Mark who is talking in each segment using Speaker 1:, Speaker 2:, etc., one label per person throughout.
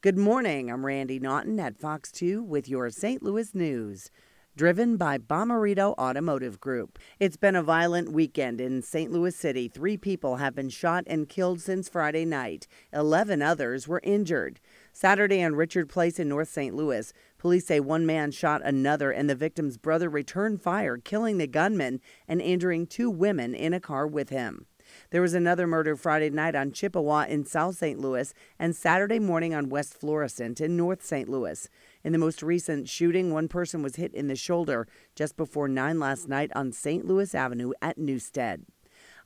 Speaker 1: Good morning. I'm Randy Naughton at Fox 2 with your St. Louis news. Driven by Bomarito Automotive Group. It's been a violent weekend in St. Louis City. Three people have been shot and killed since Friday night. Eleven others were injured. Saturday on Richard Place in North St. Louis, police say one man shot another and the victim's brother returned fire, killing the gunman and injuring two women in a car with him. There was another murder Friday night on Chippewa in South St. Louis and Saturday morning on West Florissant in North St. Louis. In the most recent shooting, one person was hit in the shoulder just before 9 last night on St. Louis Avenue at Newstead.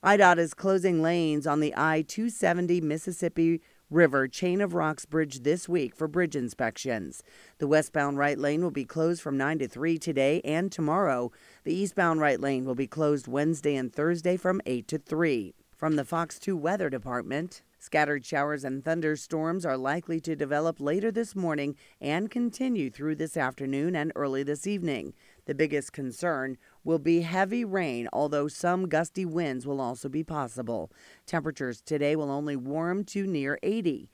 Speaker 1: IDOT is closing lanes on the I 270 Mississippi River Chain of Rocks Bridge this week for bridge inspections. The westbound right lane will be closed from 9 to 3 today and tomorrow. The eastbound right lane will be closed Wednesday and Thursday from 8 to 3. From the Fox 2 Weather Department, scattered showers and thunderstorms are likely to develop later this morning and continue through this afternoon and early this evening. The biggest concern will be heavy rain, although some gusty winds will also be possible. Temperatures today will only warm to near 80.